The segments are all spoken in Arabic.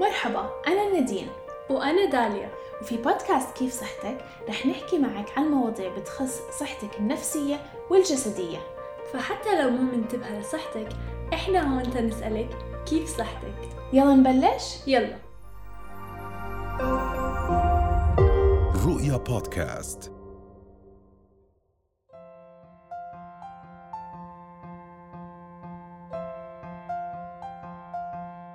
مرحبا أنا نادين وأنا داليا. وفي بودكاست كيف صحتك؟ رح نحكي معك عن مواضيع بتخص صحتك النفسية والجسدية. فحتى لو مو منتبهة لصحتك إحنا هون تنسألك كيف صحتك؟ يلا نبلش؟ يلا. رؤيا بودكاست.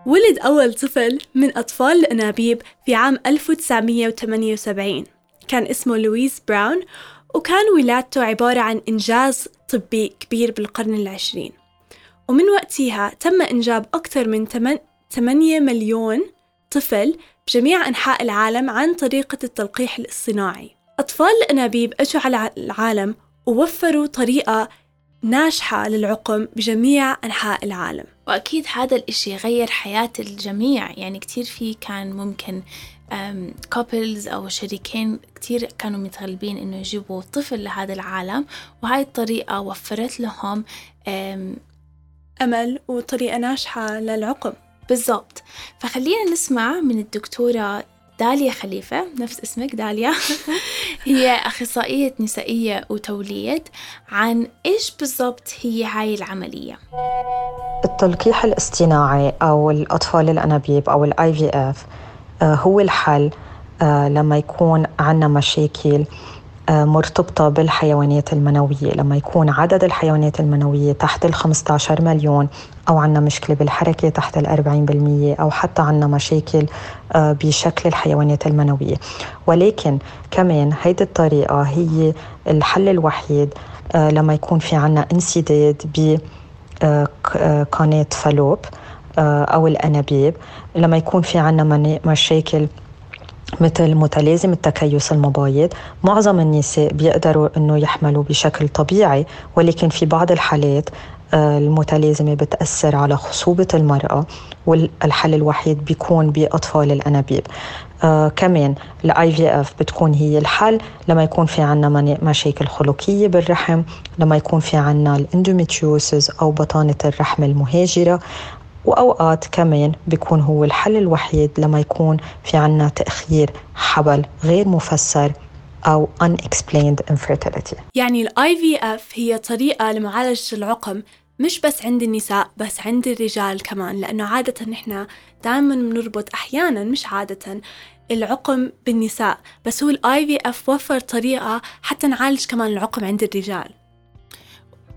ولد أول طفل من أطفال الأنابيب في عام 1978 كان اسمه لويس براون وكان ولادته عبارة عن إنجاز طبي كبير بالقرن العشرين. ومن وقتها تم إنجاب أكثر من 8 مليون طفل بجميع أنحاء العالم عن طريقة التلقيح الاصطناعي أطفال الأنابيب أجوا على العالم ووفروا طريقة ناجحة للعقم بجميع أنحاء العالم. وأكيد هذا الإشي غير حياة الجميع. يعني كتير في كان ممكن كابلز أو شريكين كتير كانوا متغلبين إنه يجيبوا طفل لهذا العالم وهاي الطريقة وفرت لهم أمل وطريقة ناجحة للعقم بالضبط. فخلينا نسمع من الدكتورة داليا خليفة نفس اسمك داليا. هي أخصائية نسائية وتوليد. عن إيش بالضبط هي هاي العملية؟ التلقيح الاصطناعي أو الأطفال الأنابيب أو ال IVF هو الحل آه، لما يكون عندنا مشاكل آه، مرتبطة بالحيوانات المنوية. لما يكون عدد الحيوانات المنوية تحت ال 15 مليون أو عندنا مشكلة بالحركة تحت ال 40% أو حتى عندنا مشاكل آه، بشكل الحيوانات المنوية. ولكن كمان هيدي الطريقة هي الحل الوحيد آه، لما يكون في عندنا انسداد ب قناة فالوب أو الأنابيب. لما يكون في عندنا مشاكل مثل متلازم التكيس المبايض معظم النساء بيقدروا إنه يحملوا بشكل طبيعي ولكن في بعض الحالات آه، المتلازمة بتأثر على خصوبة المرأة والحل الوحيد بيكون بأطفال الأنابيب. آه كمان ال IVF بتكون هي الحل لما يكون في عنا مشاكل خلقية بالرحم لما يكون في عنا ال endometriosis أو بطانة الرحم المهاجرة. وأوقات كمان بيكون هو الحل الوحيد لما يكون في عنا تأخير حبل غير مفسر أو unexplained infertility. يعني ال IVF هي طريقة لمعالجة العقم مش بس عند النساء بس عند الرجال كمان لأنه عادة نحن دائما بنربط أحيانا مش عادة العقم بالنساء. بس هو ال IVF وفر طريقة حتى نعالج كمان العقم عند الرجال.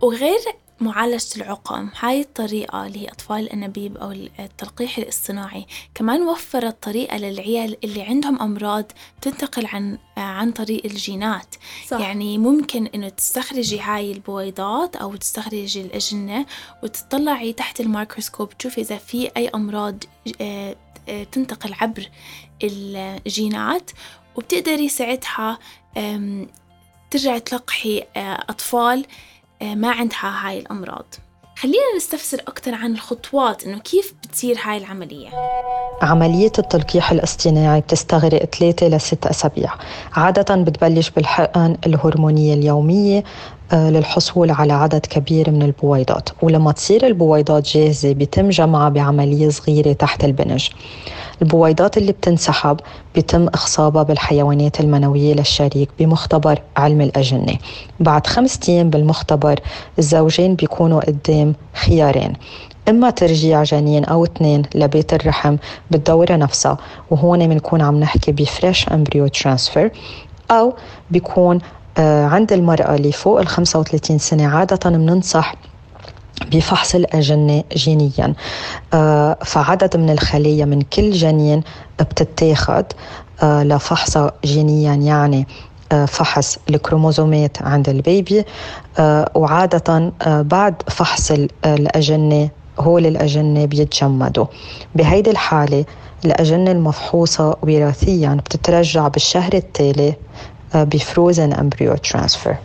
وغير معالجة العقم هاي الطريقة اللي هي أطفال الأنابيب أو التلقيح الاصطناعي كمان وفرت طريقة للعيال اللي عندهم أمراض تنتقل عن عن طريق الجينات صح. يعني ممكن إنه تستخرجي هاي البويضات أو تستخرجي الأجنة وتطلعي تحت الميكروسكوب تشوفي إذا في أي أمراض آه، آه، تنتقل عبر الجينات وبتقدري ساعتها ترجعي تلقحي آه، أطفال ما عندها هاي الأمراض. خلينا نستفسر أكثر عن الخطوات إنه كيف بتصير هاي العملية. عملية التلقيح الاصطناعي بتستغرق ثلاثة لست أسابيع. عادة بتبلش بالحقن الهرمونية اليومية آه، للحصول على عدد كبير من البويضات. ولما تصير البويضات جاهزة بيتم جمعها بعملية صغيرة تحت البنج. البويضات اللي بتنسحب بيتم إخصابها بالحيوانات المنوية للشريك بمختبر علم الأجنة. بعد خمسة أيام بالمختبر الزوجين بيكونوا قدام خيارين. إما ترجيع جنين أو اثنين لبيت الرحم بالدورة نفسها وهون بنكون عم نحكي ب fresh embryo transfer أو بيكون آه، عند المرأة اللي فوق ال 35 سنة عادة بننصح بفحص الأجنة جينيا. آه، فعدد من الخلية من كل جنين بتتاخد آه، لفحصها جينيا يعني فحص الكروموزومات عند البيبي. وعادة بعد فحص الأجنة هول الأجنة بيتجمدوا. بهيدي الحالة الأجنة المفحوصة وراثيا بتترجع بالشهر التالي ب frozen embryo transfer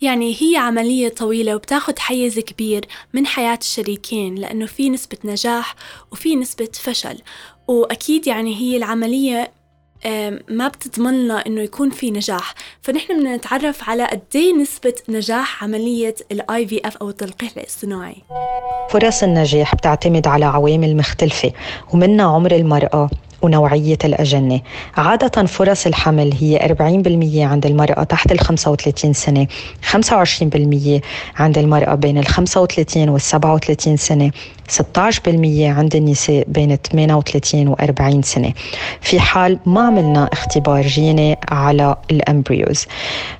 يعني هي عملية طويلة وبتاخد حيز كبير من حياة الشريكين لأنه في نسبة نجاح وفي نسبة فشل. وأكيد يعني هي العملية ما بتضمن لنا إنه يكون في نجاح. فنحن بدنا نتعرف على قد نسبة نجاح عملية ال IVF أو التلقيح الاصطناعي. فرص النجاح بتعتمد على عوامل مختلفة ومنها عمر المرأة. ونوعية الأجنة عادة فرص الحمل هي 40% عند المرأة تحت ال 35 سنة 25% عند المرأة بين ال 35 وال 37 سنة 16% عند النساء بين 38 و 40 سنة. في حال ما عملنا اختبار جيني على الأمبريوز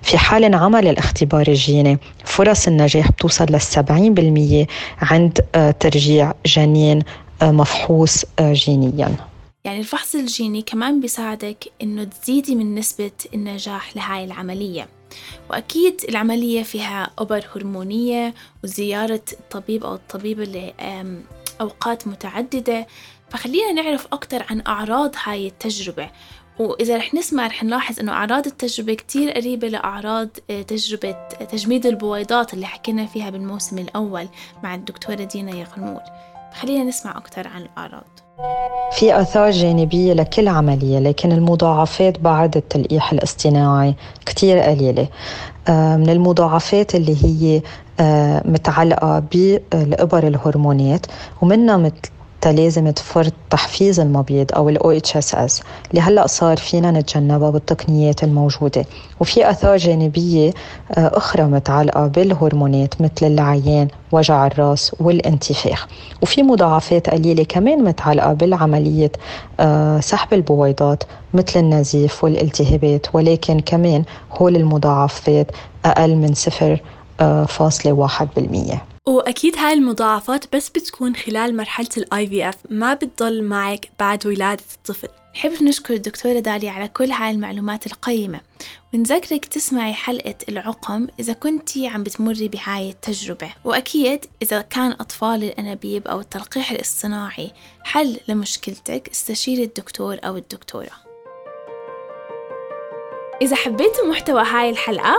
في حال انعمل الاختبار الجيني فرص النجاح بتوصل لل 70% عند آه، ترجيع جنين آه، مفحوص آه، جينيا. يعني الفحص الجيني كمان بيساعدك إنه تزيدي من نسبة النجاح لهاي العملية. وأكيد العملية فيها أبر هرمونية وزيارة الطبيب أو الطبيبة لأوقات متعددة. فخلينا نعرف أكتر عن أعراض هاي التجربة. وإذا رح نسمع رح نلاحظ إنه أعراض التجربة كتير قريبة لأعراض آه، تجربة تجميد البويضات اللي حكينا فيها بالموسم الأول مع الدكتورة دينا يغنمور خلينا نسمع أكتر عن الأعراض. في آثار جانبية لكل عملية لكن المضاعفات بعد التلقيح الاصطناعي كتير قليلة. آه، من المضاعفات اللي هي آه، متعلقة بالإبر الهرمونات ومنها متلازمة فرط تحفيز المبيض أو ال OHSS اللي هلا صار فينا نتجنبها بالتقنيات الموجودة. وفي آثار جانبية آه، أخرى متعلقة بالهرمونات مثل العيان وجع الرأس والانتفاخ. وفي مضاعفات قليلة كمان متعلقة بالعملية آه، سحب البويضات مثل النزيف والالتهابات. ولكن كمان هول المضاعفات أقل من 0.1% وأكيد هاي المضاعفات بس بتكون خلال مرحلة في اف ما بتضل معك بعد ولادة الطفل. نحب نشكر الدكتورة داليا على كل هاي المعلومات القيمة. ونذكرك تسمعي حلقة العقم إذا كنتي عم بتمري بهاي التجربة. وأكيد إذا كان أطفال الأنابيب أو التلقيح الاصطناعي حل لمشكلتك استشيري الدكتور أو الدكتورة. إذا حبيتوا محتوى هاي الحلقة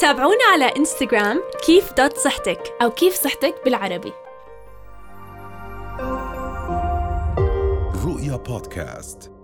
تابعونا على انستغرام كيف دوت صحتك أو كيف صحتك بالعربي. رؤيا بودكاست.